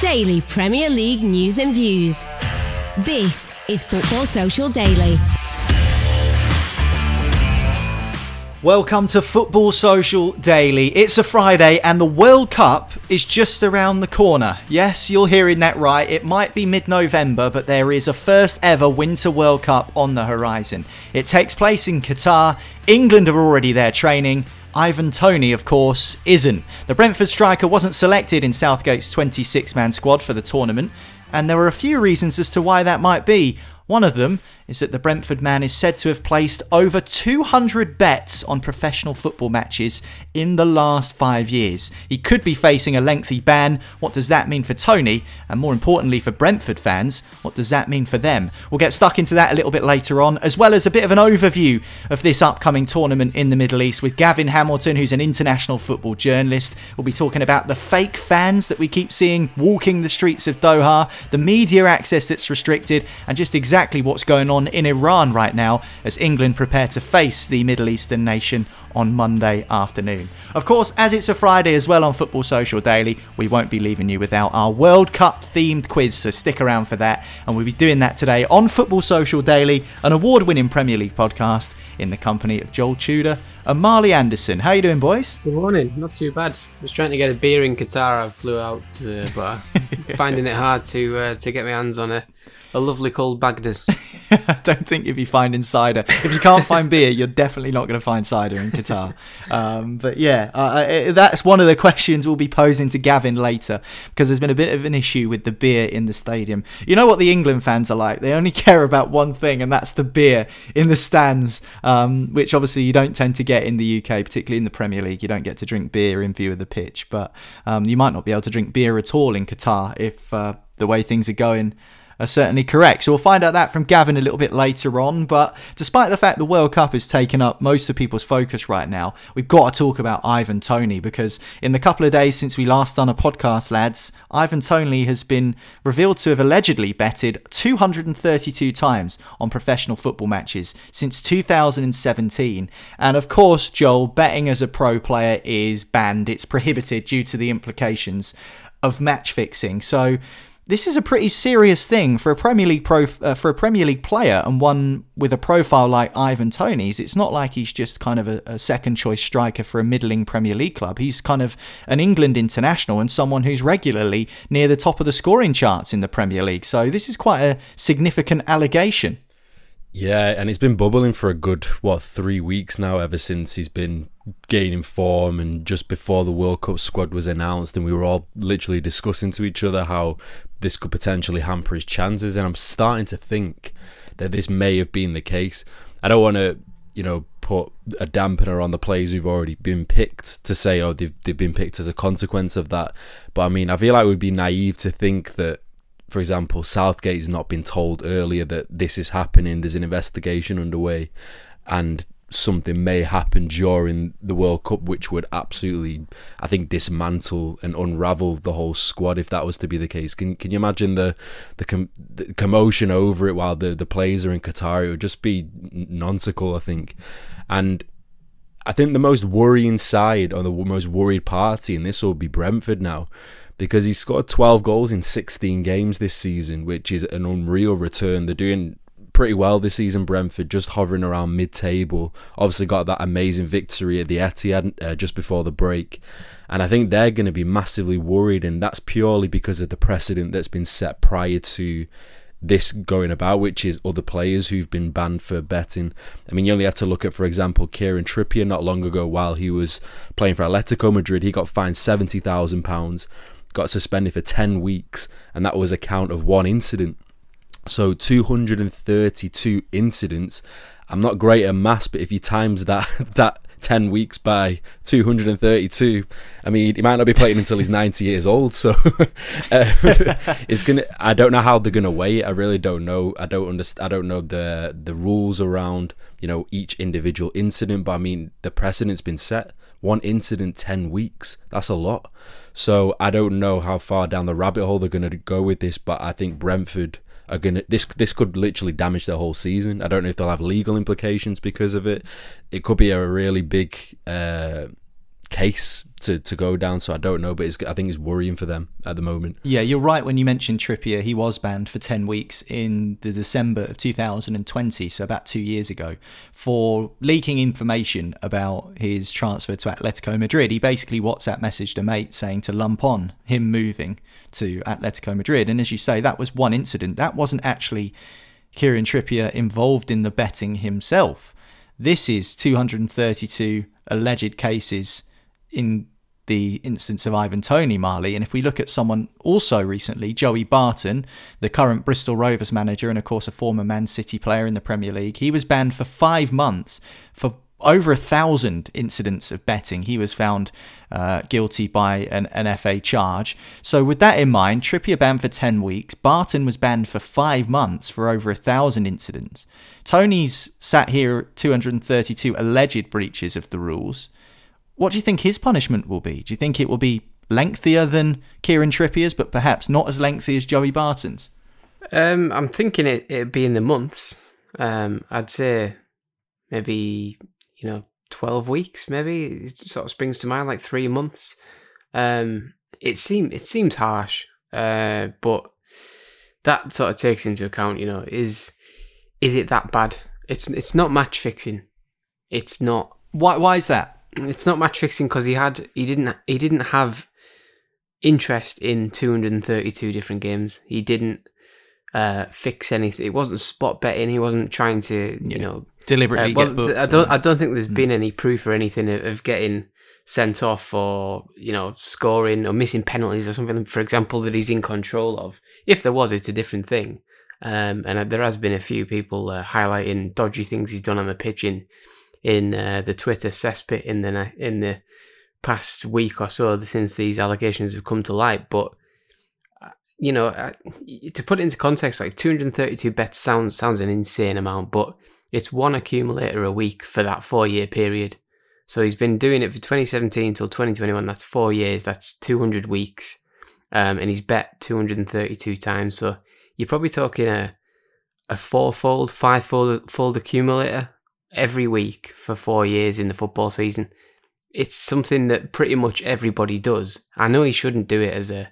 Daily Premier League news and views. This is Football Social Daily. Welcome to Football Social Daily. It's a Friday and the World Cup is just around the corner. Yes, you're hearing that right. It might be mid November, but there is a first ever Winter World Cup on the horizon. It takes place in Qatar. England are already there training. Ivan Toney, of course, isn't. The Brentford striker wasn't selected in Southgate's 26 man squad for the tournament, and there are a few reasons as to why that might be. One of them is that the Brentford man is said to have placed over 200 bets on professional football matches in the last five years. He could be facing a lengthy ban. What does that mean for Toney? And more importantly, for Brentford fans, what does that mean for them? We'll get stuck into that a little bit later on, as well as a bit of an overview of this upcoming tournament in the Middle East with Gavin Hamilton, who's an international football journalist. We'll be talking about the fake fans that we keep seeing walking the streets of Doha, the media access that's restricted, and just exactly what's going on in Iran right now as England prepare to face the Middle Eastern nation on Monday afternoon. Of course, as it's a Friday as well on Football Social Daily, we won't be leaving you without our World Cup themed quiz, so stick around for that. And we'll be doing that today on Football Social Daily, an award winning Premier League podcast in the company of Joel Tudor and Marley Anderson. How you doing, boys? Good morning. Not too bad. I was trying to get a beer in Qatar. I flew out, uh, but finding it hard to uh, to get my hands on a, a lovely cold Magners. I don't think if you find cider, if you can't find beer, you're definitely not going to find cider in Qatar. Um, but yeah, uh, that's one of the questions we'll be posing to Gavin later because there's been a bit of an issue with the beer in the stadium. You know what the England fans are like? They only care about one thing, and that's the beer in the stands, um, which obviously you don't tend to get in the UK, particularly in the Premier League. You don't get to drink beer in view of the pitch, but um, you might not be able to drink beer at all in Qatar if uh, the way things are going are certainly correct. So we'll find out that from Gavin a little bit later on. But despite the fact the World Cup has taken up most of people's focus right now, we've got to talk about Ivan Toney because in the couple of days since we last done a podcast, lads, Ivan Toney has been revealed to have allegedly betted 232 times on professional football matches since 2017. And of course, Joel, betting as a pro player is banned. It's prohibited due to the implications of match fixing. So this is a pretty serious thing for a Premier League pro uh, for a Premier League player and one with a profile like Ivan Toney's. It's not like he's just kind of a, a, second choice striker for a middling Premier League club. He's kind of an England international and someone who's regularly near the top of the scoring charts in the Premier League. So this is quite a significant allegation. Yeah, and it's been bubbling for a good what three weeks now. Ever since he's been gaining form, and just before the World Cup squad was announced, and we were all literally discussing to each other how this could potentially hamper his chances. And I'm starting to think that this may have been the case. I don't want to, you know, put a dampener on the players who've already been picked to say, oh, they've they've been picked as a consequence of that. But I mean, I feel like we'd be naive to think that for example, Southgate's not been told earlier that this is happening, there's an investigation underway, and something may happen during the World Cup, which would absolutely, I think, dismantle and unravel the whole squad if that was to be the case. Can Can you imagine the the, com- the commotion over it while the the players are in Qatar? It would just be nonsensical, I think, and. I think the most worrying side or the most worried party, and this will be Brentford now, because he scored 12 goals in 16 games this season, which is an unreal return. They're doing pretty well this season. Brentford just hovering around mid-table. Obviously got that amazing victory at the Etihad uh, just before the break, and I think they're going to be massively worried, and that's purely because of the precedent that's been set prior to this going about, which is other players who've been banned for betting. I mean, you only have to look at, for example, Kieran Trippier not long ago while he was playing for Atletico Madrid. He got fined £70,000, got suspended for 10 weeks, and that was a count of one incident. So 232 incidents. I'm not great at maths, but if you times that that 10 weeks by 232 i mean he might not be playing until he's 90 years old so uh, it's gonna i don't know how they're gonna weigh it. I really don't know. I don't understand i don't know the the rules around you know each individual incident but i mean the precedent's been set. One incident 10 weeks. That's a lot. So i don't know how far down the rabbit hole they're gonna go with this but i think brentford are gonna this this could literally damage their whole season. I don't know if they'll have legal implications because of it. It could be a really big uh, case to, to go down. So I don't know, but I think it's worrying for them at the moment. Yeah, you're right when you mentioned Trippier. He was banned for 10 weeks in the December of 2020, so about two years ago, for leaking information about his transfer to Atletico Madrid. He basically WhatsApp messaged a mate saying to lump on him moving to Atletico Madrid. And as you say, that was one incident. That wasn't actually Kieran Trippier involved in the betting himself. This is 232 alleged cases in the instance of Ivan Toney Marley. And if we look at someone also recently, Joey Barton, the current Bristol Rovers manager and of course a former Man City player in the Premier League, he was banned for five months for over a thousand incidents of betting. He was found uh, guilty by an, an FA charge. So, with that in mind, Trippier banned for 10 weeks. Barton was banned for five months for over a thousand incidents. Toney's sat here at 232 alleged breaches of the rules. What do you think his punishment will be? Do you think it will be lengthier than Kieran Trippier's, but perhaps not as lengthy as Joey Barton's? Um, I'm thinking it, it'd be in the months. Um, I'd say maybe you know, 12 weeks, maybe. It sort of springs to mind, like three months. Um, it seemed it seems harsh, uh, but that sort of takes into account, you know, is is it that bad? It's it's not match fixing. It's not. Why why is that? It's not match fixing because he had he didn't he didn't have interest in 232 different games. He didn't uh, fix anything. It wasn't spot betting. He wasn't trying to you yeah. know deliberately uh, well, I don't. I don't think there's been any proof or anything of, of, getting sent off or you know scoring or missing penalties or something. For example, that he's in control of. If there was, it's a different thing. Um, and there has been a few people uh, highlighting dodgy things he's done on the pitch in in uh, the Twitter cesspit in the in the past week or so since these allegations have come to light. But uh, you know, uh, to put it into context, like 232 bets sounds sounds an insane amount, but it's one accumulator a week for that four year period. So he's been doing it for 2017 till 2021. That's four years. That's 200 weeks. Um, and he's bet 232 times. So you're probably talking a a fourfold, fivefold fold accumulator every week for four years in the football season. It's something that pretty much everybody does. I know he shouldn't do it as a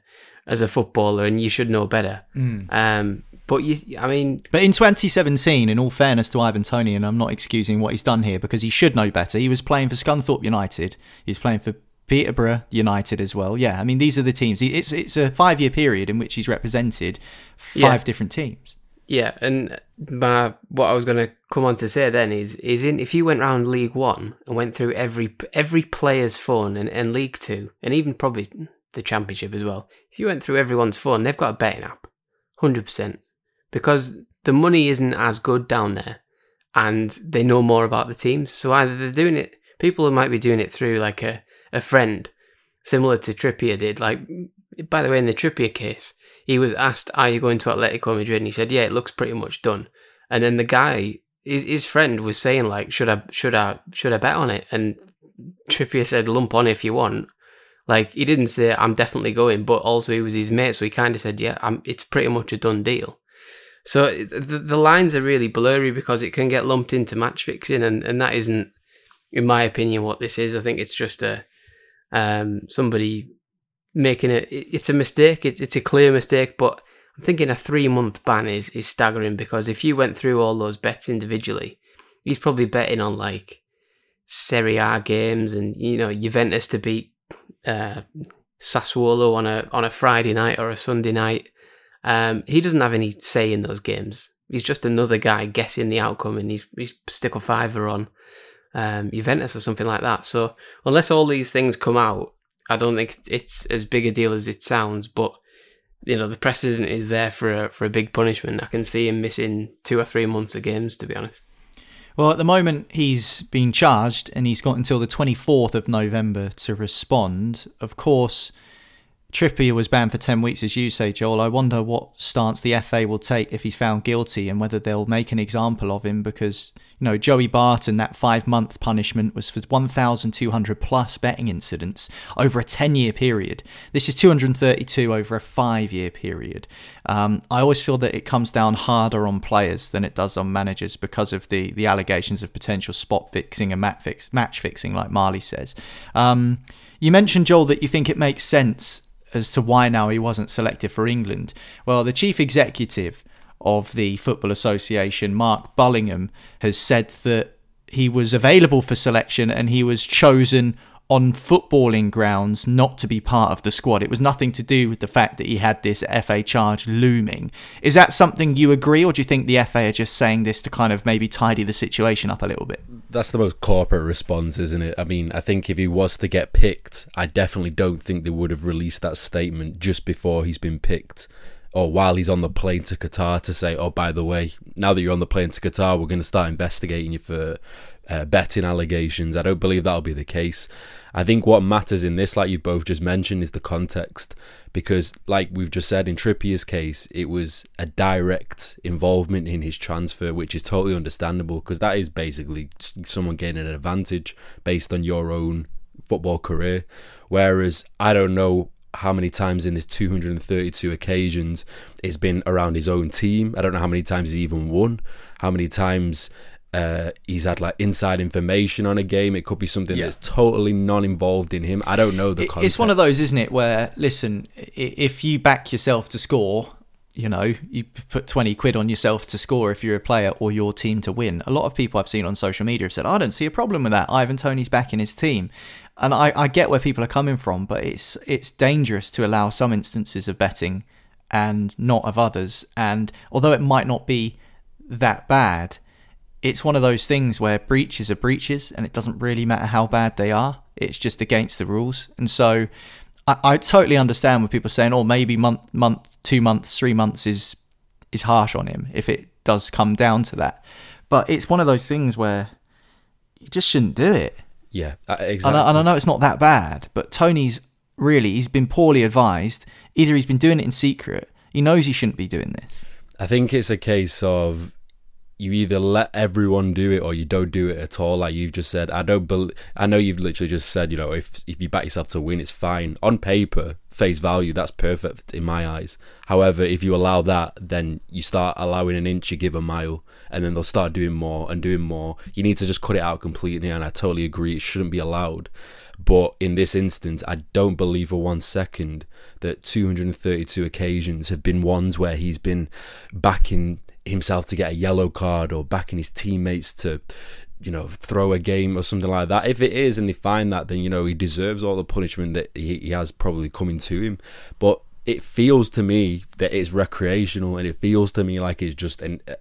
as a footballer, and you should know better. Mm. Um, but you, I mean, but in 2017, in all fairness to Ivan Toney, and I'm not excusing what he's done here because he should know better. He was playing for Scunthorpe United. He's playing for Peterborough United as well. Yeah, I mean these are the teams. It's it's a five year period in which he's represented five yeah. different teams. Yeah, and my what I was going to come on to say then is is in if you went around League One and went through every every player's phone and, and League Two and even probably the Championship as well, if you went through everyone's phone, they've got a betting app, hundred percent because the money isn't as good down there and they know more about the teams. So either they're doing it, people might be doing it through like a, a friend, similar to Trippier did. Like, by the way, in the Trippier case, he was asked, Are you going to Atletico Madrid? And he said, Yeah, it looks pretty much done. And then the guy, his, his friend was saying, like, should I, should I, should I bet on it? And Trippier said, lump on if you want. Like, he didn't say, I'm definitely going, but also he was his mate. So he kind of said, Yeah, I'm, it's pretty much a done deal. So the, the lines are really blurry because it can get lumped into match fixing, and, and that isn't, in my opinion, what this is. I think it's just a um, somebody making it. It's a mistake. It's it's a clear mistake, but I'm thinking a three month ban is, is staggering because if you went through all those bets individually, he's probably betting on like Serie A games and you know Juventus to beat uh, Sassuolo on a on a Friday night or a Sunday night. Um, he doesn't have any say in those games. He's just another guy guessing the outcome, and he's, he's stick a fiver on um, Juventus or something like that. So unless all these things come out, I don't think it's as big a deal as it sounds. But you know, the precedent is there for a, for a big punishment. I can see him missing two or three months of games, to be honest. Well, at the moment, he's been charged and he's got until the 24th of November to respond. Of course, Trippier was banned for 10 weeks, as you say, Joel. I wonder what stance the FA will take if he's found guilty and whether they'll make an example of him because, know, Joey Barton, that five month punishment was for 1,200 plus betting incidents over a 10 year period. This is 232 over a five year period. Um, I always feel that it comes down harder on players than it does on managers because of the, the allegations of potential spot fixing and match, fix, match fixing, like Marley says. Um, you mentioned, Joel, that you think it makes sense as to why now he wasn't selected for England. Well, the chief executive of the Football Association, Mark Bullingham, has said that he was available for selection and he was chosen on footballing grounds not to be part of the squad. It was nothing to do with the fact that he had this FA charge looming. Is that something you agree, or do you think the FA are just saying this to kind of maybe tidy the situation up a little bit? That's the most corporate response, isn't it? I mean, I think if he was to get picked, I definitely don't think they would have released that statement just before he's been picked or while he's on the plane to Qatar to say, oh, by the way, now that you're on the plane to Qatar, we're going to start investigating you for uh, betting allegations. I don't believe that'll be the case. I think what matters in this, like you've both just mentioned, is the context. Because, like we've just said, in Trippier's case, it was a direct involvement in his transfer, which is totally understandable because that is basically someone gaining an advantage based on your own football career. Whereas I don't know how many times in his 232 occasions it's been around his own team. I don't know how many times he even won, how many times uh, he's had like inside information on a game. It could be something yeah. that's totally non-involved in him. I don't know the. Context. It's one of those, isn't it? Where listen, if you back yourself to score, you know, you put twenty quid on yourself to score if you're a player or your team to win. A lot of people I've seen on social media have said, "I don't see a problem with that." Ivan Toney's back in his team, and I, I get where people are coming from, but it's it's dangerous to allow some instances of betting and not of others. And although it might not be that bad it's one of those things where breaches are breaches and it doesn't really matter how bad they are. It's just against the rules. And so I, I totally understand when people are saying, oh, maybe month, month, two months, three months is is harsh on him if it does come down to that. But it's one of those things where you just shouldn't do it. Yeah, uh, exactly. And I, and I know it's not that bad, but Toney's really, he's been poorly advised. Either he's been doing it in secret, he knows he shouldn't be doing this. I think it's a case of you either let everyone do it or you don't do it at all. Like you've just said, I don't. Be- I know you've literally just said, you know, if if you back yourself to win, it's fine on paper, face value, that's perfect in my eyes. However, if you allow that, then you start allowing an inch, you give a mile, and then they'll start doing more and doing more. You need to just cut it out completely, and I totally agree, it shouldn't be allowed. But in this instance, I don't believe for one second that 232 occasions have been ones where he's been backing himself to get a yellow card or backing his teammates to you know throw a game or something like that. If it is and they find that then you know he deserves all the punishment that he, he has probably coming to him. But it feels to me that it's recreational and it feels to me like it's just an uh,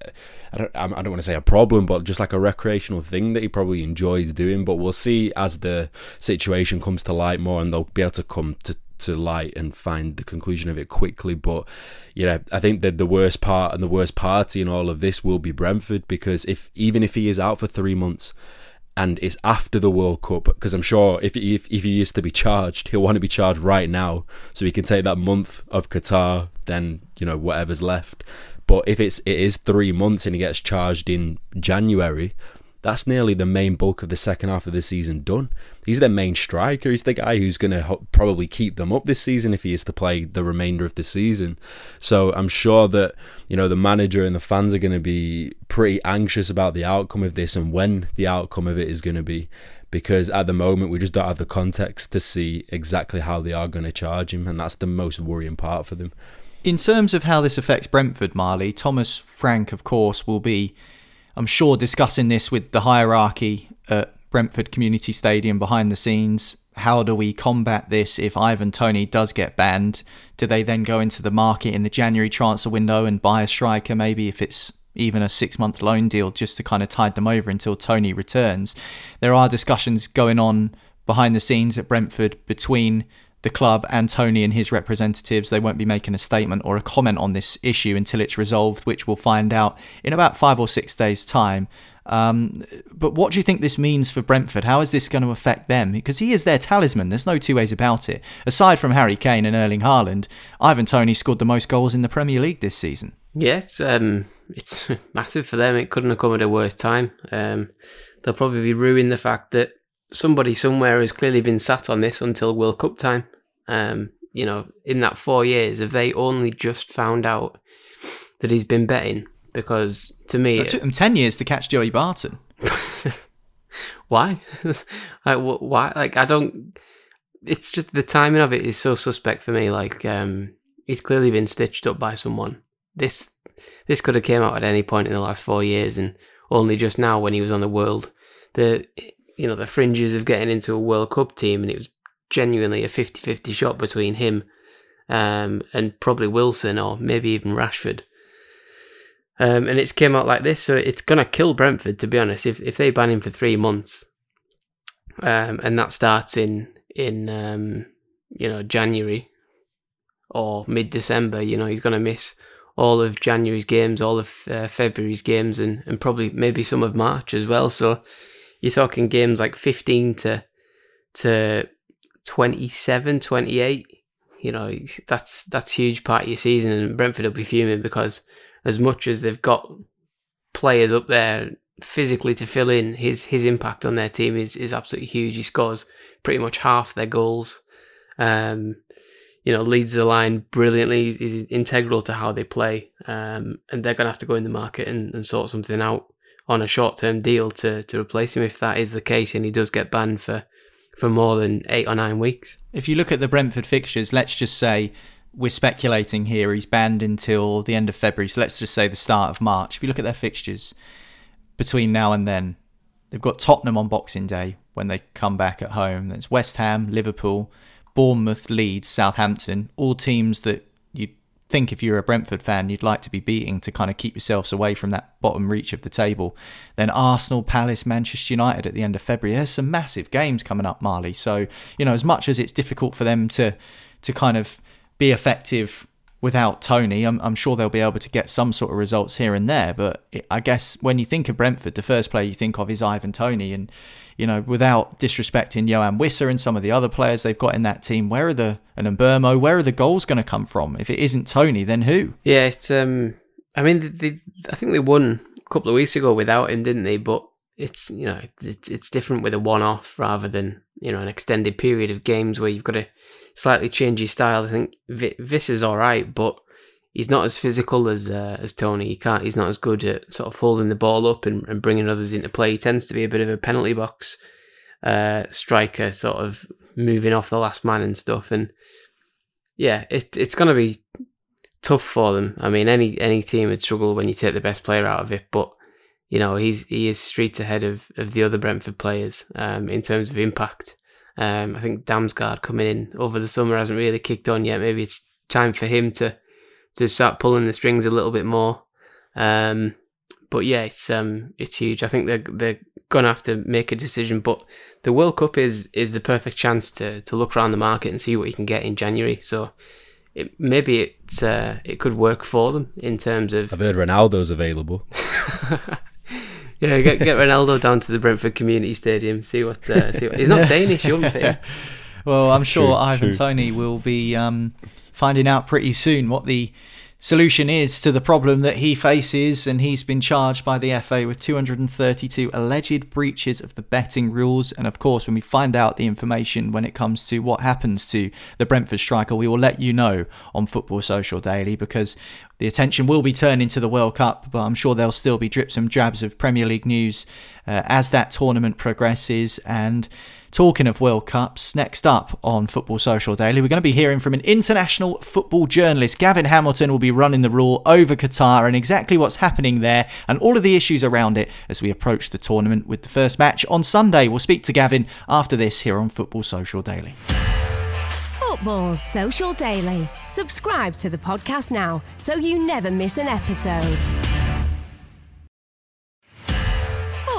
I don't I don't want to say a problem but just like a recreational thing that he probably enjoys doing. But we'll see as the situation comes to light more and they'll be able to come to to light and find the conclusion of it quickly. But you know, I think that the worst part and the worst party in all of this will be Brentford because if even if he is out for three months and it's after the World Cup, because I'm sure if, if if he is to be charged, he'll want to be charged right now so he can take that month of Qatar, then you know whatever's left. But if it's it is three months and he gets charged in January, that's nearly the main bulk of the second half of the season done. He's their main striker. He's the guy who's going to ho- probably keep them up this season if he is to play the remainder of the season. So I'm sure that you know the manager and the fans are going to be pretty anxious about the outcome of this and when the outcome of it is going to be because at the moment we just don't have the context to see exactly how they are going to charge him and that's the most worrying part for them. in terms of how this affects Brentford, Marley, Thomas Frank, of course, will be, I'm sure, discussing this with the hierarchy at Brentford Community Stadium behind the scenes. How do we combat this if Ivan Toney does get banned? Do they then go into the market in the January transfer window and buy a striker, maybe if it's even a six month loan deal just to kind of tide them over until Toney returns? There are discussions going on behind the scenes at Brentford between the club and Toney and his representatives. They won't be making a statement or a comment on this issue until it's resolved, which we'll find out in about five or six days' time. Um, but what do you think this means for Brentford? How is this going to affect them? Because he is their talisman. There's no two ways about it. Aside from Harry Kane and Erling Haaland, Ivan Toney scored the most goals in the Premier League this season. Yeah, it's um, it's massive for them. It couldn't have come at a worse time. Um, they'll probably be ruining the fact that somebody somewhere has clearly been sat on this until World Cup time. Um, you know, in that four years, have they only just found out that he's been betting? Because to me, it took them ten years to catch Joey Barton. why? like, why? Like, I don't. It's just the timing of it is so suspect for me. Like, um, he's clearly been stitched up by someone. This this could have came out at any point in the last four years, and only just now when he was on the world, the you know the fringes of getting into a World Cup team, and it was genuinely a 50-50 shot between him um, and probably Wilson or maybe even Rashford. Um, and it's came out like this, so it's gonna kill Brentford to be honest. If if they ban him for three months, um, and that starts in in um, you know January or mid December, you know he's gonna miss all of January's games, all of uh, February's games, and and probably maybe some of March as well. So you're talking games like 15 to to 27, 28. You know that's that's huge part of your season, and Brentford will be fuming because as much as they've got players up there physically to fill in, his his impact on their team is is absolutely huge. He scores pretty much half their goals. Um, you know, leads the line brilliantly. Is integral to how they play, um, and they're going to have to go in the market and, and sort something out on a short term deal to to replace him if that is the case, and he does get banned for for more than eight or nine weeks. If you look at the Brentford fixtures, let's just say we're speculating here. He's banned until the end of February, so let's just say the start of March. If you look at their fixtures between now and then, they've got Tottenham on Boxing Day when they come back at home. There's West Ham, Liverpool, Bournemouth, Leeds, Southampton, all teams that think if you're a Brentford fan you'd like to be beating to kind of keep yourselves away from that bottom reach of the table. Then Arsenal, Palace, Manchester United at the end of February. There's some massive games coming up, Marley. So, you know, as much as it's difficult for them to to kind of be effective without Toney, I'm, I'm, sure they'll be able to get some sort of results here and there. But I guess when you think of Brentford, the first player you think of is Ivan Toney. And, you know, without disrespecting Yoane Wissa and some of the other players they've got in that team, where are the, and Mbeumo, where are the goals going to come from? If it isn't Toney, then who? Yeah, it's, um, I mean, they, I think they won a couple of weeks ago without him, didn't they? But it's, you know, it's, it's different with a one off rather than, you know, an extended period of games where you've got to, slightly change your style. I think this is all right, but he's not as physical as uh, as Toney. He can't. He's not as good at sort of holding the ball up and, and bringing others into play. He tends to be a bit of a penalty box uh, striker, sort of moving off the last man and stuff. And yeah, it, it's going to be tough for them. I mean, any any team would struggle when you take the best player out of it, but. You know, he's he is streets ahead of, of the other Brentford players um, in terms of impact. Um, I think Damsgaard coming in over the summer hasn't really kicked on yet. Maybe it's time for him to to start pulling the strings a little bit more. Um, but yeah, it's um, it's huge. I think they're they're gonna have to make a decision. But the World Cup is is the perfect chance to to look around the market and see what you can get in January. So it, maybe it uh, it could work for them in terms of. I've heard Ronaldo's available. Yeah, get get Ronaldo down to the Brentford Community Stadium. See what. Uh, see what he's not Danish, for him. Well, I'm sure true, Ivan true. Toney will be um, finding out pretty soon what the solution is to the problem that he faces, and he's been charged by the FA with 232 alleged breaches of the betting rules. And of course, when we find out the information when it comes to what happens to the Brentford striker, we will let you know on Football Social Daily because the attention will be turning to the World Cup, but I'm sure there'll still be drips and drabs of Premier League news uh, as that tournament progresses. And talking of World Cups, next up on Football Social Daily, we're going to be hearing from an international football journalist. Gavin Hamilton will be running the rule over Qatar and exactly what's happening there and all of the issues around it as we approach the tournament with the first match on Sunday. We'll speak to Gavin after this here on Football Social Daily. Football Social Daily. Subscribe to the podcast now so you never miss an episode.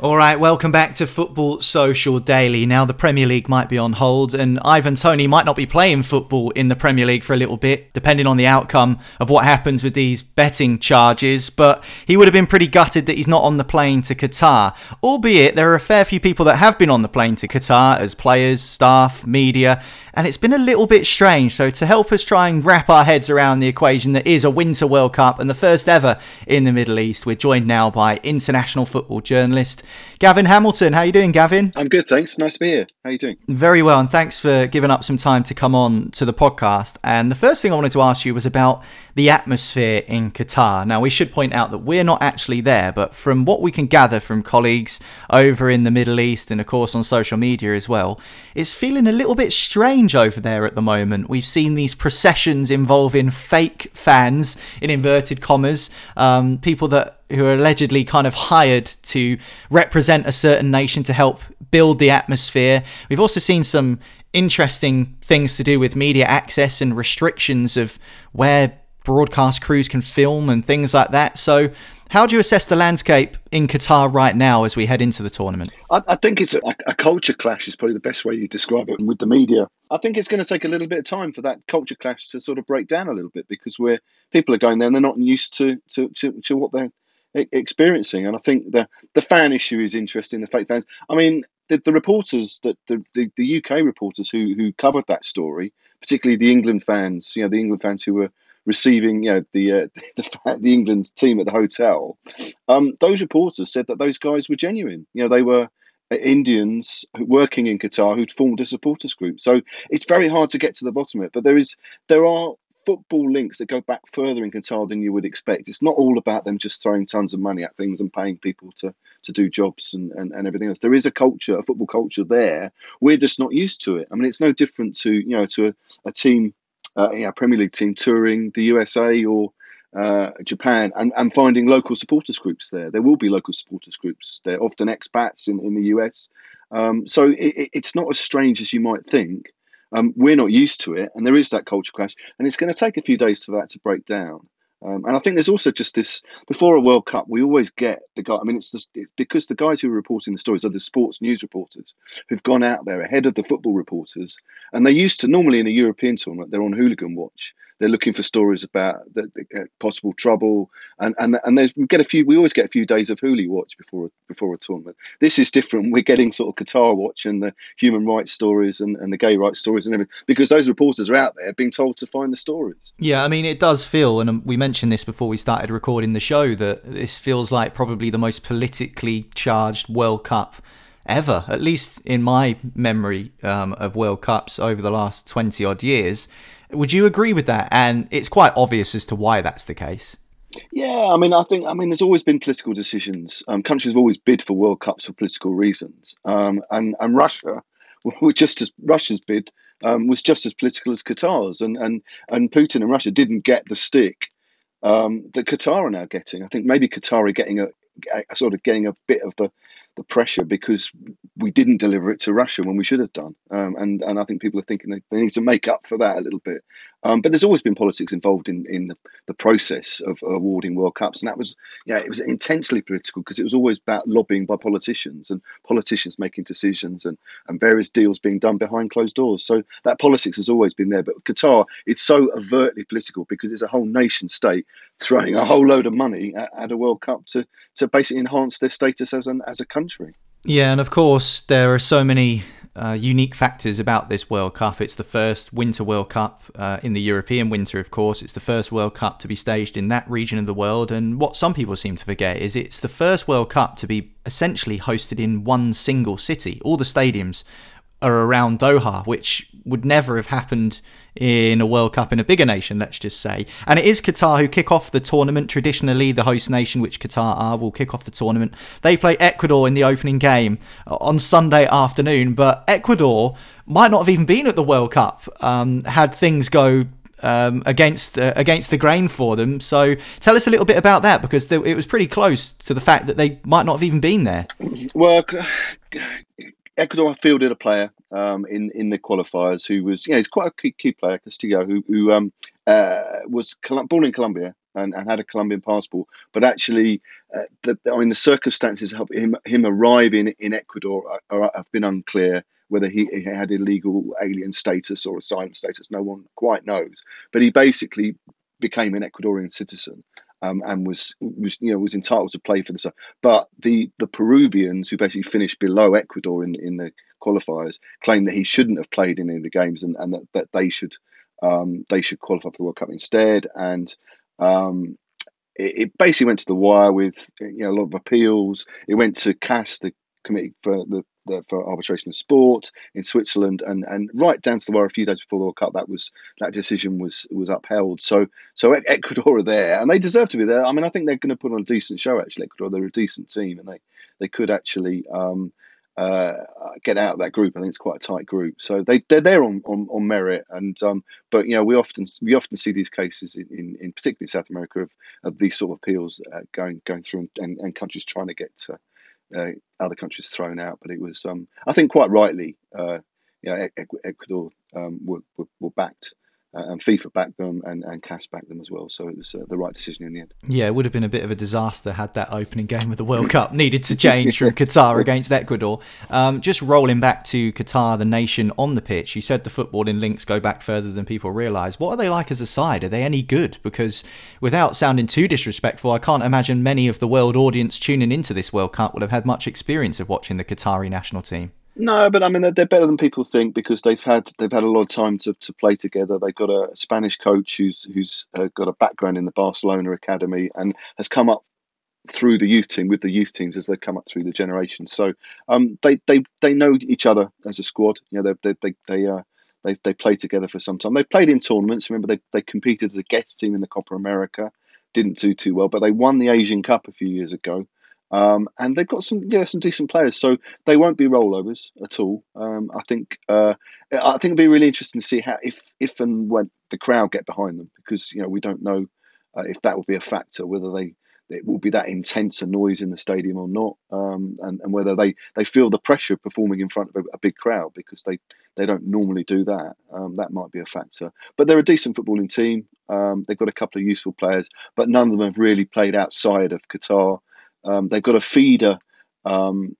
All right, welcome back to Football Social Daily. Now, the Premier League might be on hold, and Ivan Toney might not be playing football in the Premier League for a little bit, depending on the outcome of what happens with these betting charges. But he would have been pretty gutted that he's not on the plane to Qatar. Albeit, there are a fair few people that have been on the plane to Qatar as players, staff, media, and it's been a little bit strange. So, to help us try and wrap our heads around the equation that is a Winter World Cup and the first ever in the Middle East, we're joined now by international football journalist Gavin Hamilton. How you doing, Gavin? I'm good, thanks. Nice to be here. How you doing? Very well, and thanks for giving up some time to come on to the podcast. And the first thing I wanted to ask you was about the atmosphere in Qatar. Now, we should point out that we're not actually there, but from what we can gather from colleagues over in the Middle East and, of course, on social media as well, it's feeling a little bit strange over there at the moment. We've seen these processions involving fake fans, in inverted commas, um, people that who are allegedly kind of hired to represent a certain nation to help build the atmosphere. We've also seen some interesting things to do with media access and restrictions of where broadcast crews can film and things like that. So, how do you assess the landscape in Qatar right now as we head into the tournament? I, I think it's a, a, culture clash, is probably the best way you describe it with the media. I think it's going to take a little bit of time for that culture clash to sort of break down a little bit because we're people are going there and they're not used to to, to, to what they're experiencing. And I think the the fan issue is interesting. The fake fans. I mean, the, the reporters that the, the, the UK reporters who who covered that story, particularly the England fans, you know, the England fans who were receiving you know, the uh, the, the England team at the hotel, um, those reporters said that those guys were genuine. You know, they were uh, Indians working in Qatar who'd formed a supporters group. So it's very hard to get to the bottom of it. But there is there are football links that go back further in Qatar than you would expect. It's not all about them just throwing tons of money at things and paying people to to do jobs and, and, and everything else. There is a culture, a football culture there. We're just not used to it. I mean, it's no different to you know to a, a team uh, yeah, Premier League team touring the USA or uh, Japan and, and finding local supporters groups there. There will be local supporters groups. They're often expats in, in the US. Um, so it, it's not as strange as you might think. Um, we're not used to it, and there is that culture crash, and it's going to take a few days for that to break down. Um, and I think there's also just this before a World Cup, we always get the guy. I mean, it's, just, it's because the guys who are reporting the stories are the sports news reporters who've gone out there ahead of the football reporters, and they used to normally in a European tournament they're on hooligan watch, they're looking for stories about the, the uh, possible trouble, and and and there's we get a few. We always get a few days of Hooli watch before before a tournament. This is different. We're getting sort of Qatar watch and the human rights stories and, and the gay rights stories and everything because those reporters are out there being told to find the stories. Yeah, I mean it does feel, and um, we mentioned this before we started recording the show that this feels like probably the most politically charged World Cup ever, at least in my memory um, of World Cups over the last 20 odd years. Would you agree with that? And it's quite obvious as to why that's the case. Yeah, I mean, I think, I mean, there's always been political decisions. Um, countries have always bid for World Cups for political reasons, um, and and Russia, just as Russia's bid um, was just as political as Qatar's, and and and Putin and Russia didn't get the stick um, that Qatar are now getting. I think maybe Qatar are getting a, a sort of getting a bit of the the pressure because we didn't deliver it to Russia when we should have done. Um, and, and I think people are thinking they, they need to make up for that a little bit. Um, but there's always been politics involved in, in the, the process of awarding World Cups. And that was, yeah, it was intensely political because it was always about lobbying by politicians and politicians making decisions and, and various deals being done behind closed doors. So that politics has always been there. But Qatar, it's so overtly political because it's a whole nation state throwing a whole load of money at, at a World Cup to, to basically enhance their status as, an, as a country. Yeah, and of course, there are so many uh, unique factors about this World Cup. It's the first Winter World Cup uh, in the European winter, of course. It's the first World Cup to be staged in that region of the world. And what some people seem to forget is it's the first World Cup to be essentially hosted in one single city. All the stadiums are around Doha, which would never have happened in a World Cup in a bigger nation, let's just say. And it is Qatar who kick off the tournament. Traditionally, the host nation, which Qatar are, will kick off the tournament. They play Ecuador in the opening game on Sunday afternoon, but Ecuador might not have even been at the World Cup um, had things go um, against uh, against the grain for them. So tell us a little bit about that because it was pretty close to the fact that they might not have even been there. Well, Ecuador fielded a player um, in in the qualifiers who was, you know, he's quite a key, key player, Castillo, who who um, uh, was born in Colombia and, and, had a Colombian passport, but actually, uh, the, I mean, the circumstances of him him arriving in Ecuador are, are, have been unclear. Whether he, he, had illegal alien status or asylum status, no one quite knows. But he basically became an Ecuadorian citizen um, and was was you know was entitled to play for the side. But the the Peruvians who basically finished below Ecuador in in the qualifiers claimed that he shouldn't have played in any of the games and, and that, that they should um, they should qualify for the World Cup instead. And um, it, it, basically went to the wire with you know a lot of appeals. It went to CAS, the committee for the for arbitration of sport in Switzerland, and and right down to the wire a few days before the World Cup, that was that decision was was upheld. So so Ecuador are there, and they deserve to be there. I mean, I think they're going to put on a decent show. Actually, Ecuador they're a decent team, and they they could actually. Um, uh, get out of that group. I think it's quite a tight group, so they they're there on, on, on merit. And um, but you know we often we often see these cases in, in, in particularly South America of, of these sort of appeals uh, going going through and, and, countries trying to get to, uh, other countries thrown out. But it was, um, I think, quite rightly, uh, you know, Ecuador um, were, were, were backed and FIFA backed them and, and CAS backed them as well. So it was uh, the right decision in the end. Yeah, it would have been a bit of a disaster had that opening game of the World Cup needed to change from Qatar against Ecuador. Um, just rolling back to Qatar, the nation on the pitch, you said the footballing links go back further than people realise. What are they like as a side? Are they any good? Because without sounding too disrespectful, I can't imagine many of the world audience tuning into this World Cup would have had much experience of watching the Qatari national team. No, but I mean they're, they're, better than people think because they've had they've had a lot of time to, to play together. They've got a Spanish coach who's who's uh, got a background in the Barcelona academy and has come up through the youth team with the youth teams as they come up through the generations. So um, they they they know each other as a squad. You know they they they they uh, they they played together for some time. They played in tournaments. Remember they they competed as a guest team in the Copa America. Didn't do too well, but they won the Asian Cup a few years ago. Um, and they've got some yeah some decent players, so they won't be rollovers at all. Um, I think uh, I think it'll be really interesting to see how if if and when the crowd get behind them because you know we don't know uh, if that will be a factor whether they it will be that intense a noise in the stadium or not, um, and, and whether they, they feel the pressure of performing in front of a, a big crowd because they, they don't normally do that. Um, that might be a factor. But they're a decent footballing team. Um, they've got a couple of useful players, but none of them have really played outside of Qatar. Um, they've got a feeder um,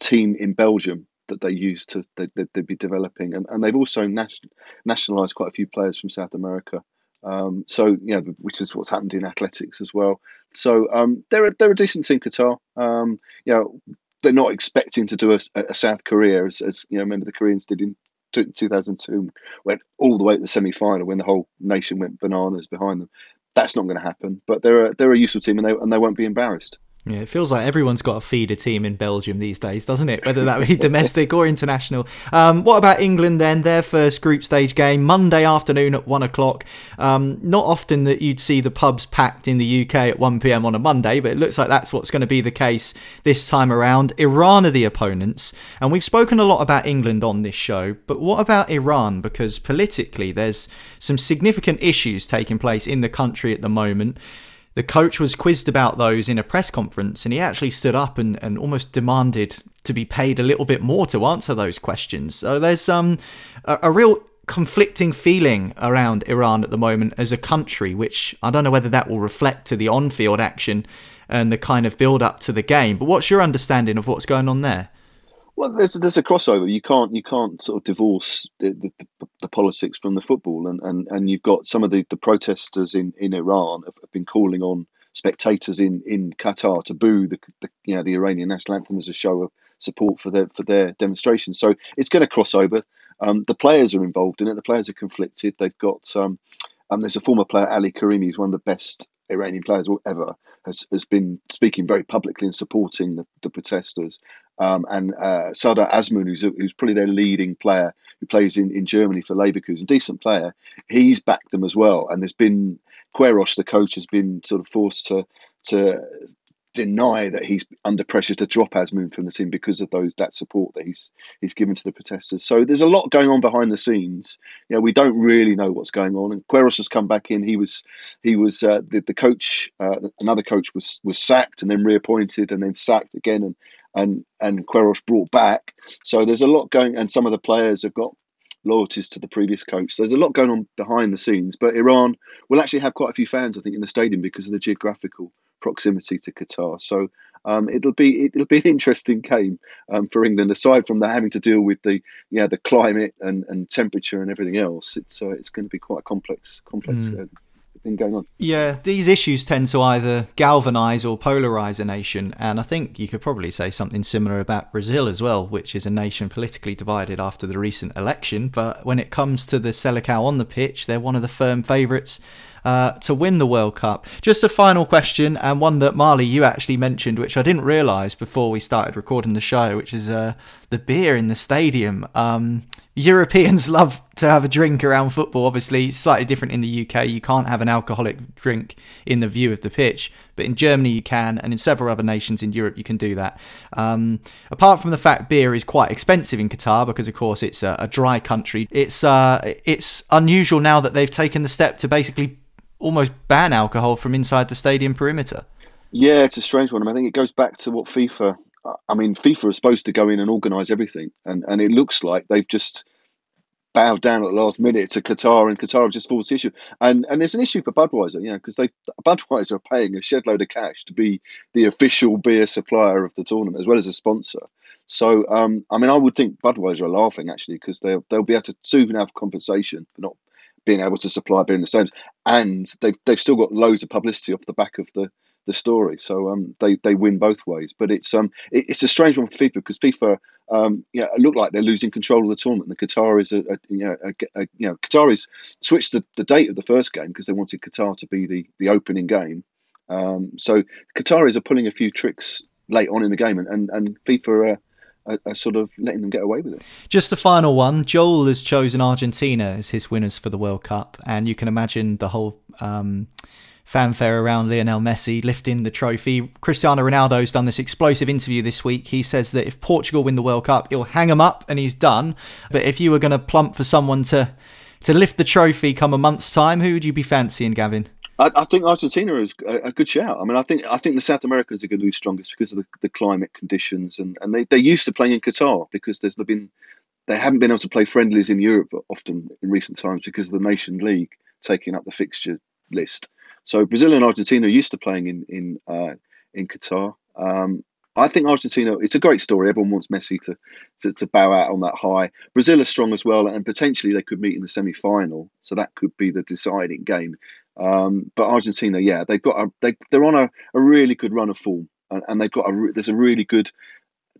team in Belgium that they use to they, would be developing, and, and they've also nation, nationalised quite a few players from South America. Um, so yeah, which is what's happened in athletics as well. So um, they're a, they're a decent team, Qatar. Um, you know, they're not expecting to do a, a South Korea as, as, you know. Remember the Koreans did in 2002, went all the way to the semi final when the whole nation went bananas behind them. That's not going to happen. But they're a, they're a useful team, and they and they won't be embarrassed. Yeah, it feels like everyone's got a feeder team in Belgium these days, doesn't it? Whether that be domestic or international. Um, what about England then? Their first group stage game Monday afternoon at one o'clock. Um, not often that you'd see the pubs packed in the UK at one pm on a Monday, but it looks like that's what's going to be the case this time around. Iran are the opponents, and we've spoken a lot about England on this show, but what about Iran? Because politically, there's some significant issues taking place in the country at the moment. The coach was quizzed about those in a press conference, and he actually stood up and, and almost demanded to be paid a little bit more to answer those questions. So there's um, a, a real conflicting feeling around Iran at the moment as a country, which I don't know whether that will reflect to the on field action and the kind of build up to the game. But what's your understanding of what's going on there? Well, there's there's a crossover. You can't you can't sort of divorce the, the, the, politics from the football, and, and, and you've got some of the, the protesters in, in Iran have, have been calling on spectators in, in Qatar to boo the, the you know the Iranian national anthem as a show of support for their for their demonstration. So it's going to cross over. Um, the players are involved in it. The players are conflicted. They've got um, um, there's a former player Ali Karimi, who's one of the best Iranian players ever, has, has been speaking very publicly and supporting the, the protesters. Um, and uh, Sardar Azmoun, who's, who's probably their leading player, who plays in, in Germany for Leverkusen, a decent player, he's backed them as well. And there's been Queiroz, the coach, has been sort of forced to to deny that he's under pressure to drop Azmoun from the team because of those that support that he's he's given to the protesters. So there's a lot going on behind the scenes. You know, we don't really know what's going on. And Queiroz has come back in. He was he was uh, the, the coach. Uh, another coach was was sacked and then reappointed and then sacked again and and and Queiroz brought back. So there's a lot going. And some of the players have got loyalties to the previous coach. So there's a lot going on behind the scenes. But Iran will actually have quite a few fans, I think, in the stadium because of the geographical proximity to Qatar. So um, it'll be it'll be an interesting game um, for England. Aside from the having to deal with the yeah the climate and, and temperature and everything else, it's uh, it's going to be quite a complex complex. Mm. Uh, thing going on. Yeah, these issues tend to either galvanise or polarise a nation, and I think you could probably say something similar about Brazil as well, which is a nation politically divided after the recent election. But when it comes to the Seleção on the pitch, they're one of the firm favourites uh, to win the World Cup. Just a final question, and one that Marley you actually mentioned, which I didn't realise before we started recording the show, which is uh, the beer in the stadium. Um, Europeans love to have a drink around football. Obviously, slightly different in the UK. You can't have an alcoholic drink in the view of the pitch, but in Germany you can, and in several other nations in Europe you can do that. Um, apart from the fact beer is quite expensive in Qatar because, of course, it's a, a dry country. It's uh, it's unusual now that they've taken the step to basically almost ban alcohol from inside the stadium perimeter. Yeah, it's a strange one. I, mean, I think it goes back to what FIFA. I mean, FIFA is supposed to go in and organise everything, and and it looks like they've just bowed down at the last minute to Qatar, and Qatar have just forced the issue. And and there's an issue for Budweiser, you know, because they Budweiser are paying a shed load of cash to be the official beer supplier of the tournament as well as a sponsor. So, um, I mean, I would think Budweiser are laughing actually because they'll they'll be able to soon have compensation for not being able to supply beer in the stadiums, and they've they've still got loads of publicity off the back of the the story. So um, they they win both ways. But it's um it, it's a strange one for FIFA because FIFA um yeah look like they're losing control of the tournament. The Qataris are, are you know a, a, you know Qataris switched the, the date of the first game because they wanted Qatar to be the the opening game. Um, so Qataris are pulling a few tricks late on in the game, and and, and FIFA are, are, are, sort of letting them get away with it. Just the final one. Joel has chosen Argentina as his winners for the World Cup, and you can imagine the whole um, fanfare around Lionel Messi lifting the trophy. Cristiano Ronaldo's done this explosive interview this week. He says that if Portugal win the World Cup, he'll hang him up and he's done. But if you were going to plump for someone to to lift the trophy come a month's time, who would you be fancying, Gavin? I, I, think Argentina is a, a, good shout. I mean, I think I think the South Americans are going to be strongest because of the, the climate conditions, and, and they they're used to playing in Qatar because there's been they haven't been able to play friendlies in Europe often in recent times because of the Nation League taking up the fixture list. So Brazil and Argentina are used to playing in in uh, in Qatar. Um, I think Argentina. It's a great story. Everyone wants Messi to, to, to bow out on that high. Brazil are strong as well, and potentially they could meet in the semi final. So that could be the deciding game. Um, but Argentina, yeah, they've got a, they they're on a, a really good run of form, and, and they've got a there's a really good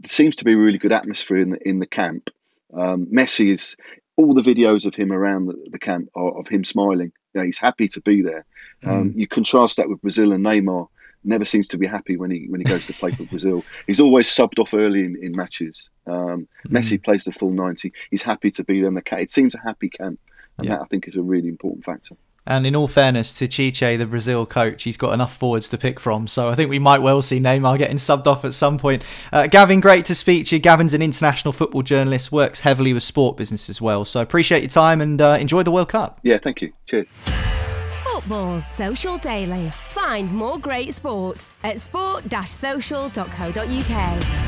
seems to be a really good atmosphere in the in the camp. Um, Messi is all the videos of him around the, the camp are of him smiling. Yeah, he's happy to be there. Um, mm. You contrast that with Brazil and Neymar. Never seems to be happy when he when he goes to play for Brazil. He's always subbed off early in, in matches. Um, mm. Messi plays the full ninety. He's happy to be there. In the. It seems a happy camp, and yeah. that I think is a really important factor. And in all fairness to Tite, the Brazil coach, he's got enough forwards to pick from. So I think we might well see Neymar getting subbed off at some point. Uh, Gavin, great to speak to you. Gavin's an international football journalist, works heavily with sport business as well. So I appreciate your time and uh, enjoy the World Cup. Yeah, thank you. Cheers. Football's Social Daily. Find more great sport at sport-social.co.uk.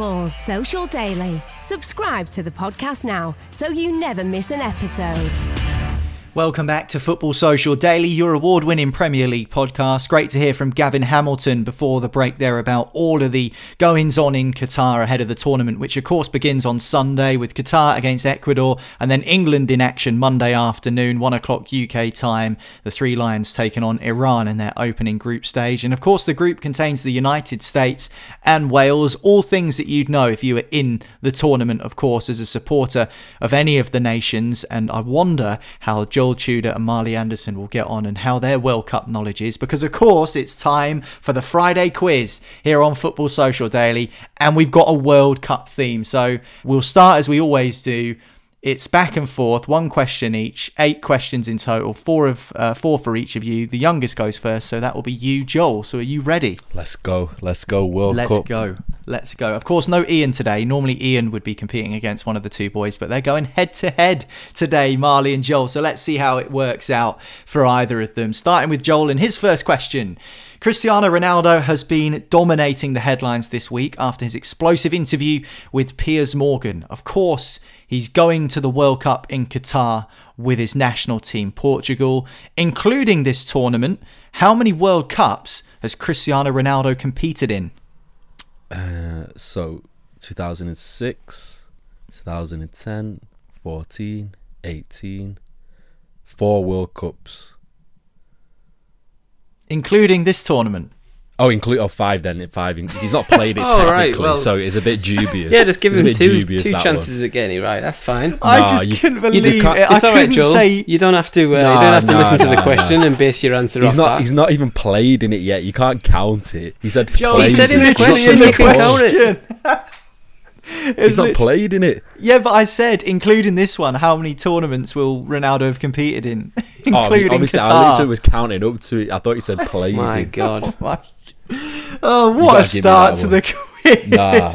Football's Social Daily. Subscribe to the podcast now so you never miss an episode. Welcome back to Football Social Daily, your award winning Premier League podcast. Great to hear from Gavin Hamilton before the break there about all of the goings on in Qatar ahead of the tournament, which of course begins on Sunday with Qatar against Ecuador and then England in action Monday afternoon, 1 o'clock UK time. The Three Lions taking on Iran in their opening group stage. And of course, the group contains the United States and Wales, all things that you'd know if you were in the tournament, of course, as a supporter of any of the nations. And I wonder how Joel Tudor and Marley Anderson will get on and how their World Cup knowledge is because, of course, it's time for the Friday quiz here on Football Social Daily, and we've got a World Cup theme. So we'll start as we always do. It's back and forth, one question each, eight questions in total, four of uh, four for each of you. The youngest goes first, so that will be you, Joel. So are you ready? Let's go. Let's go. World Cup. Let's Cup. go. Let's go. Of course, no Ian today. Normally, Ian would be competing against one of the two boys, but they're going head to head today, Marley and Joel. So let's see how it works out for either of them. Starting with Joel and his first question. Cristiano Ronaldo has been dominating the headlines this week after his explosive interview with Piers Morgan. Of course, he's going to the World Cup in Qatar with his national team, Portugal, including this tournament. How many World Cups has Cristiano Ronaldo competed in? Uh, so 2006, 2010, 14, 18, four World Cups. Including this tournament. Oh, include oh five then five. He's not played it Oh, technically, right, well- so it's a bit dubious. Yeah, just give It's him two, dubious, two that chances at getting it right. That's fine. I Nah, just you- couldn't believe do- it. I it's all right, couldn't Joel. say. You don't have to. Uh, Nah, you don't have to nah, listen to the nah, question and base your answer One. He's off not. that. He's not even played in it yet. You can't count it. He said. Joel, he said in it. the question you can count it. He's not played in it. Yeah, but I said, including this one, how many tournaments will Ronaldo have competed in? Oh, including obviously, I literally was counting up to it. I thought he said played. My in. God. My- Oh, what a gotta give me start to the quiz! Nah.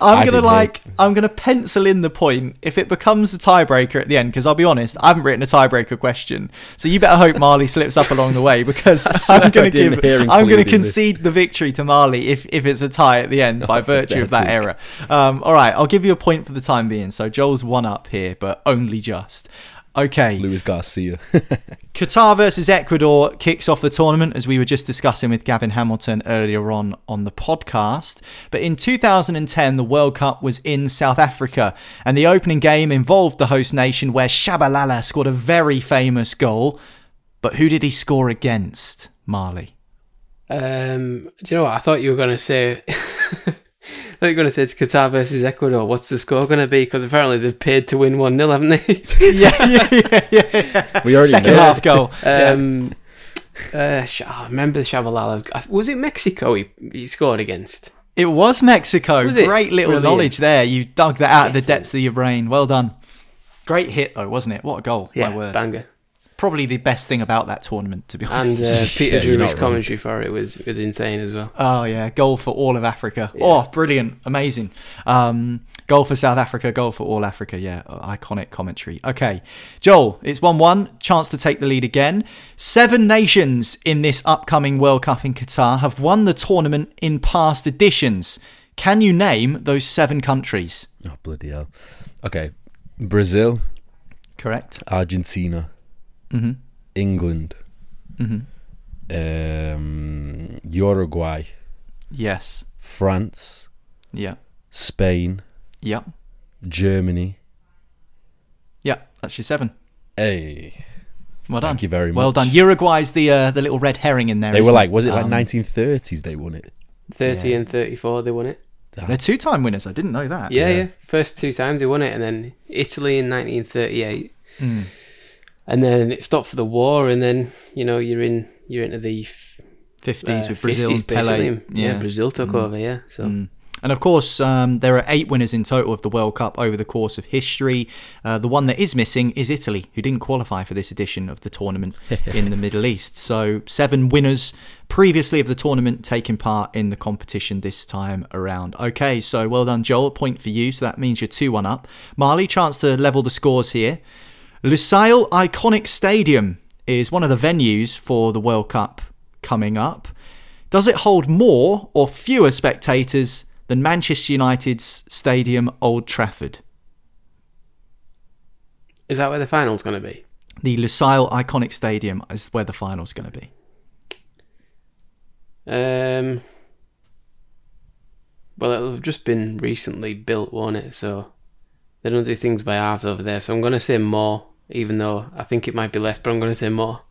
I'm I gonna like, I'm gonna pencil in the point if it becomes a tiebreaker at the end. Because I'll be honest, I haven't written a tiebreaker question, so you better hope Marley slips up along the way. Because I'm gonna give, I'm gonna including this. concede the victory to Marley if if it's a tie at the end by virtue of that error. Um, all right, I'll give you a point for the time being. So Joel's one up here, but only just. Okay. Luis Garcia. Qatar versus Ecuador kicks off the tournament as we were just discussing with Gavin Hamilton earlier on on the podcast. But in 2010, the World Cup was in South Africa, and the opening game involved the host nation where Tshabalala scored a very famous goal. But who did he score against, Marley? Um, do you know what? I thought you were going to say. I thought you were going to say it's Qatar versus Ecuador. What's the score going to be? Because apparently they've paid to win 1 0, haven't they? yeah, yeah, yeah, yeah. We already Second know. half goal. Yeah. um, uh, I remember Tshabalala's. Was it Mexico he, he scored against? It was Mexico. Was it? Great little Brilliant. knowledge there. You dug that out of the Yes, it- depths of your brain. Well done. Great hit though, wasn't it? What a goal! Yeah, My word. banger. Probably the best thing about that tournament, to be And honest. uh, Peter Yeah, Drury's not wrong. commentary for it was, was insane as well. Oh yeah, goal for all of Africa. Oh, brilliant, amazing. Um, goal for South Africa, goal for all Africa. Yeah, iconic commentary. Okay, Joel, it's one-one. Chance to take the lead again. Seven nations in this upcoming World Cup in Qatar have won the tournament in past editions. Can you name those seven countries? Oh bloody hell! Okay, Brazil, Correct. Argentina, Mhm. England, Mhm. um, Uruguay, Yes. France, Yeah. Spain, Yeah. Germany. Yeah. That's your seven. Hey, Well done. Thank you very much. Well done. Uruguay's the uh, the little red herring in there. they were isn't like, was it like Um, 1930s? They won it. 30 and 34, they won it. They're two-time winners. I didn't know that. Yeah, Yeah. yeah, First two times they won it, and then Italy in 1938, Mm. And then it stopped for the war, and then you know you're in you're into the f- 50s uh, with Brazil 50s and Pele. basically, yeah. Brazil took over, yeah. So Mm. And of course, um, there are eight winners in total of the World Cup over the course of history. Uh, the one that is missing is Italy, who didn't qualify for this edition of the tournament in the Middle East. So, seven winners previously of the tournament taking part in the competition this time around. Okay, so well done, Joel. A point for you. So that means you're 2 1 up. Marley, chance to level the scores here. Lusail Iconic Stadium is one of the venues for the World Cup coming up. Does it hold more or fewer spectators than Manchester United's stadium Old Trafford? is that where the final's going to be? The Lusail Iconic Stadium is where the final's going to be. Um, well, it'll have just been recently built, won't it? So they don't do things by halves over there. So I'm going to say more, even though I think it might be less, but I'm going to say more.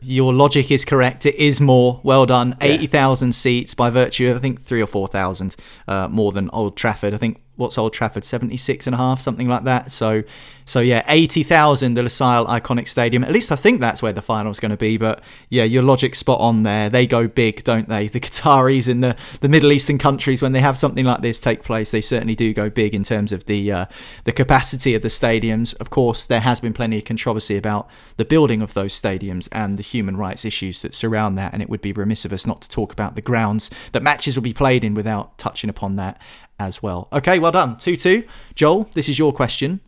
Your logic is correct. It is more. Well done. 80,000 seats by virtue of, I think, three or 4,000 uh, more than Old Trafford. I think what's Old Trafford 76 and a half something like that. So so yeah 80,000 the Lusail iconic stadium. At least I think that's where the final's going to be but yeah your logic spot on there. They go big don't they? The Qataris in the the Middle Eastern countries when they have something like this take place they certainly do go big in terms of the uh, the capacity of the stadiums. Of course there has been plenty of controversy about the building of those stadiums and the human rights issues that surround that and it would be remiss of us not to talk about the grounds that matches will be played in without touching upon that as well. Okay, well done. 2 2. Joel, this is your question.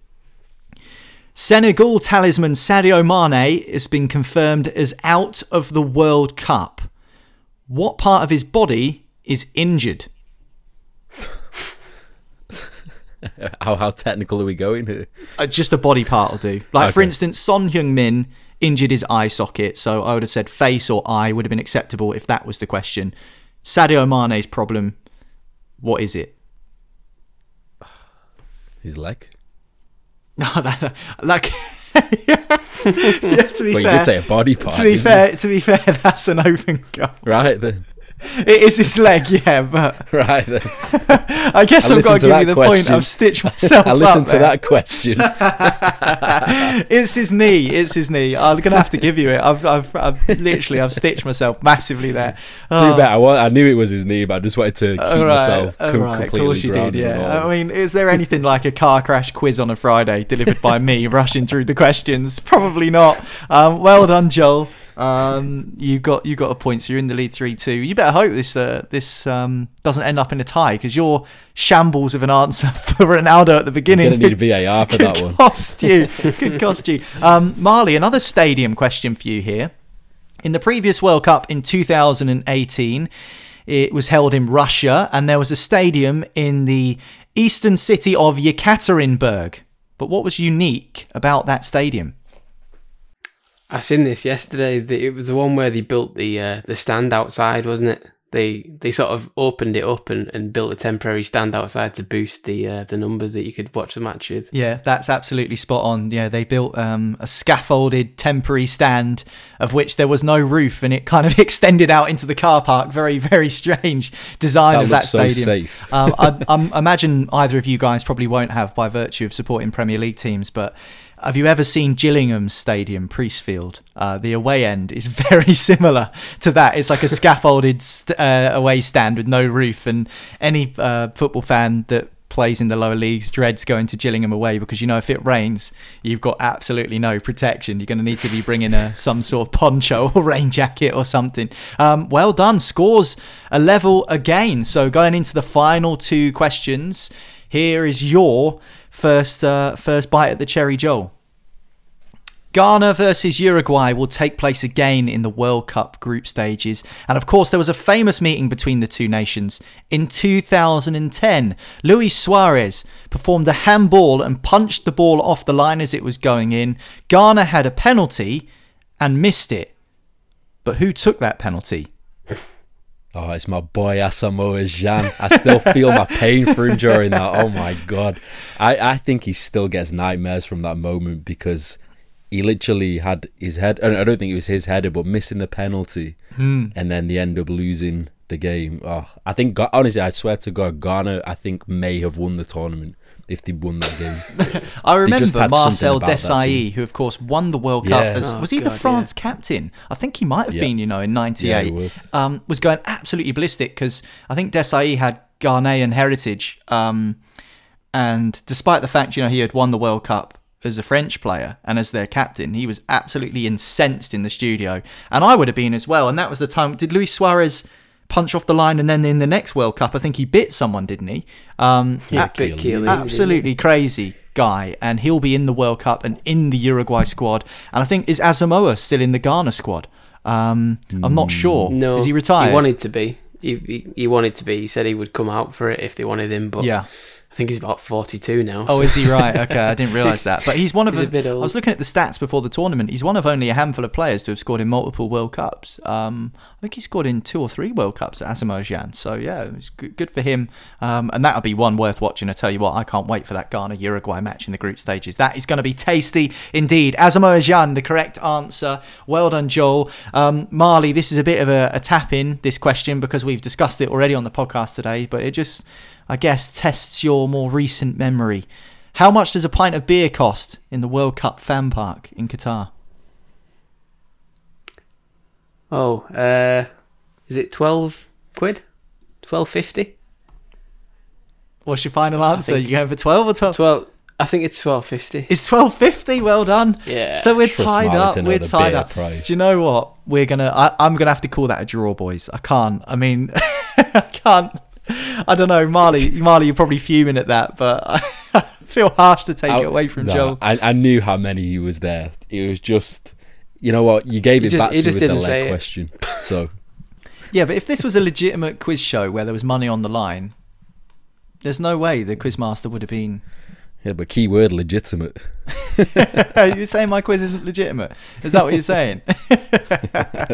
Senegal talisman Sadio Mane has been confirmed as out of the World Cup. What part of his body is injured? how how technical are we going here? Uh, just a body part will do. Like, for instance, Son Heung Min injured his eye socket, so I would have said face or eye would have been acceptable if that was the question. Sadio Mane's problem, what is it? His leg. No, that like yeah, to be Well, you fair, did say a body part. to be fair, to be fair, that's an open goal. right then. It is his leg, yeah, but Right then. I guess I I've got to give you the point. I've stitched myself I listened to that question. It's his knee. It's his knee. I'm gonna have to give you it. I've, I've, I've literally, I've stitched myself massively there. Too Oh, bad. I, wa- I knew it was his knee, but I just wanted to keep right, myself com- right, Of completely course you did. Yeah. I mean, is there anything like a car crash quiz on a Friday delivered by me rushing through the questions? Probably not. Um, well done, Joel. Um, you got you got a point. So you're in the lead three two. You better hope this uh, this um, doesn't end up in a tie because your shambles of an answer for Ronaldo at the beginning. You're gonna need VAR for that one. cost you. Could cost you. Um, Marley, another stadium question for you here. In the previous World Cup in 2018, it was held in Russia, and there was a stadium in the eastern city of Yekaterinburg. But what was unique about that stadium? I seen this yesterday. It was the one where they built the uh, the stand outside, wasn't it? They they sort of opened it up and, and built a temporary stand outside to boost the uh, the numbers that you could watch the match with. Yeah, that's absolutely spot on. Yeah, they built um, a scaffolded temporary stand of which there was no roof, and it kind of extended out into the car park. Very, very strange design That of that looks so stadium. safe. um, I, I imagine either of you guys probably won't have by virtue of supporting Premier League teams, but have you ever seen Gillingham's Stadium, Priestfield? Uh, the away end is very similar to that. It's like a scaffolded st- uh, away stand with no roof, and any uh, football fan that plays in the lower leagues dreads going to Gillingham away because you know if it rains, you've got absolutely no protection. You're going to need to be bringing a some sort of poncho or rain jacket or something. Um, well done. Scores a level again. So going into the final two questions, here is your first uh, first bite at the cherry, Joel. Ghana versus Uruguay will take place again in the World Cup group stages. And of course, there was a famous meeting between the two nations in 2010. Luis Suarez performed a handball and punched the ball off the line as it was going in. Ghana had a penalty and missed it. But who took that penalty? Oh, it's my boy Asamoah Gyan. I still feel my pain for him during that. Oh my god. I, I think he still gets nightmares from that moment because he literally had his head I don't think it was his header, but missing the penalty hmm. and then they end up losing the game. Oh, I think honestly I swear to God, Ghana I think may have won the tournament if they won that game. I remember Marcel something Desailly, who of course won the World Cup. As, Oh, was he the God, France captain? I think he might have Yeah. been, you know, in '98. Yeah, was. Um, was going absolutely ballistic because I think Desailly had Ghanaian heritage. Um, and despite the fact, you know, he had won the World Cup as a French player and as their captain, he was absolutely incensed in the studio. And I would have been as well. And that was the time. Did Luis Suarez punch off the line? And then in the next World Cup, I think he bit someone, didn't he? Um, Yeah, a- bit Chiellini, absolutely crazy guy. And he'll be in the World Cup and in the Uruguay squad. And I think, is Asamoah still in the Ghana squad? Um, I'm not sure. No, Is he retired? He wanted to be. He, he, he wanted to be. He said he would come out for it if they wanted him, but Yeah. I think he's about forty-two now. Oh, so- is he right? Okay, I didn't realise that. But he's one of He's a the- bit I was looking at the stats before the tournament. He's one of only a handful of players to have scored in multiple World Cups. Um, I think he scored in two or three World Cups at Gyan. So yeah, it's good, good for him. Um, and that'll be one worth watching. I tell you what, I can't wait for that Ghana Uruguay match in the group stages. That is going to be tasty indeed. Gyan, the correct answer. Well done, Joel. Um, Marley, this is a bit of a, a tap in this question because we've discussed it already on the podcast today, but it just I guess, tests your more recent memory. How much does a pint of beer cost in the World Cup fan park in Qatar? Oh, uh, is it 12 quid? 12.50? What's your final answer? think- You going for 12 or 12? 12, I think it's 12.50. It's 12.50. Well done. Yeah. So we're Trust tied up. We're tied up. price. Do you know what? We're going to, I'm going to have to call that a draw, boys. I can't. I mean, I can't. I don't know. Marley, Marley, you're probably fuming at that, but I feel harsh to take I- it away from no, Joel. I, I knew how many he was there. It was just, you know what? You gave He it just- back to me with the leg question. So Yeah, but if this was a legitimate quiz show where there was money on the line, there's no way the quizmaster would have been. yeah, but keyword legitimate. you're saying my quiz isn't legitimate? Is that what you're saying?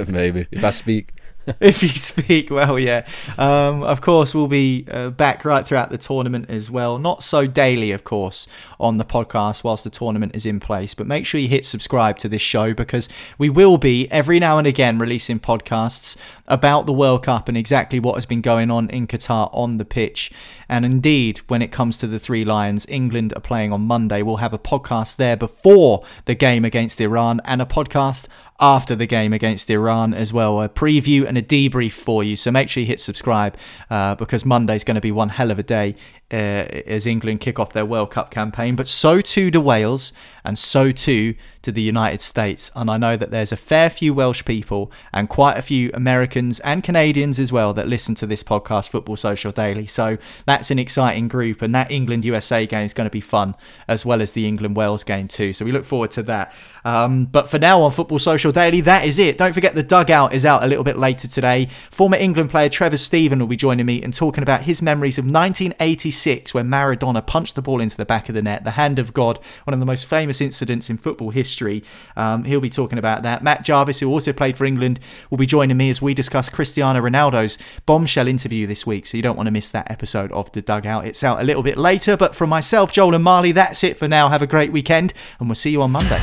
Maybe if I speak. if you speak well, yeah. Um, of course, we'll be uh, back right throughout the tournament as well. Not so daily, of course, on the podcast whilst the tournament is in place. But make sure you hit subscribe to this show because we will be every now and again releasing podcasts about the World Cup and exactly what has been going on in Qatar on the pitch. And indeed, when it comes to the Three Lions, England are playing on Monday. We'll have a podcast there before the game against Iran and a podcast after the game against Iran as well. A preview and a debrief for you. So make sure you hit subscribe uh, because Monday's going to be one hell of a day uh, as England kick off their World Cup campaign. But so too do Wales and so too to the United States. And I know that there's a fair few Welsh people and quite a few Americans and Canadians as well that listen to this podcast, Football Social Daily. So that's an exciting group. And that England USA game is going to be fun as well as the England Wales game too. So we look forward to that. Um, but for now on Football Social Daily, that is it. Don't forget the dugout is out a little bit later today. Former England player Trevor Steven will be joining me and talking about his memories of 1986 when Maradona punched the ball into the back of the net, the hand of God, one of the most famous incidents in football history. Um, he'll be talking about that. Matt Jarvis, who also played for England, will be joining me as we discuss Cristiano Ronaldo's bombshell interview this week. So you don't want to miss that episode of the dugout. It's out a little bit later, but from myself, Joel and Marley, that's it for now. Have a great weekend, and we'll see you on Monday.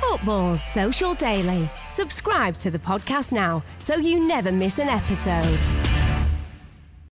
Football Social Daily. Subscribe to the podcast now so you never miss an episode.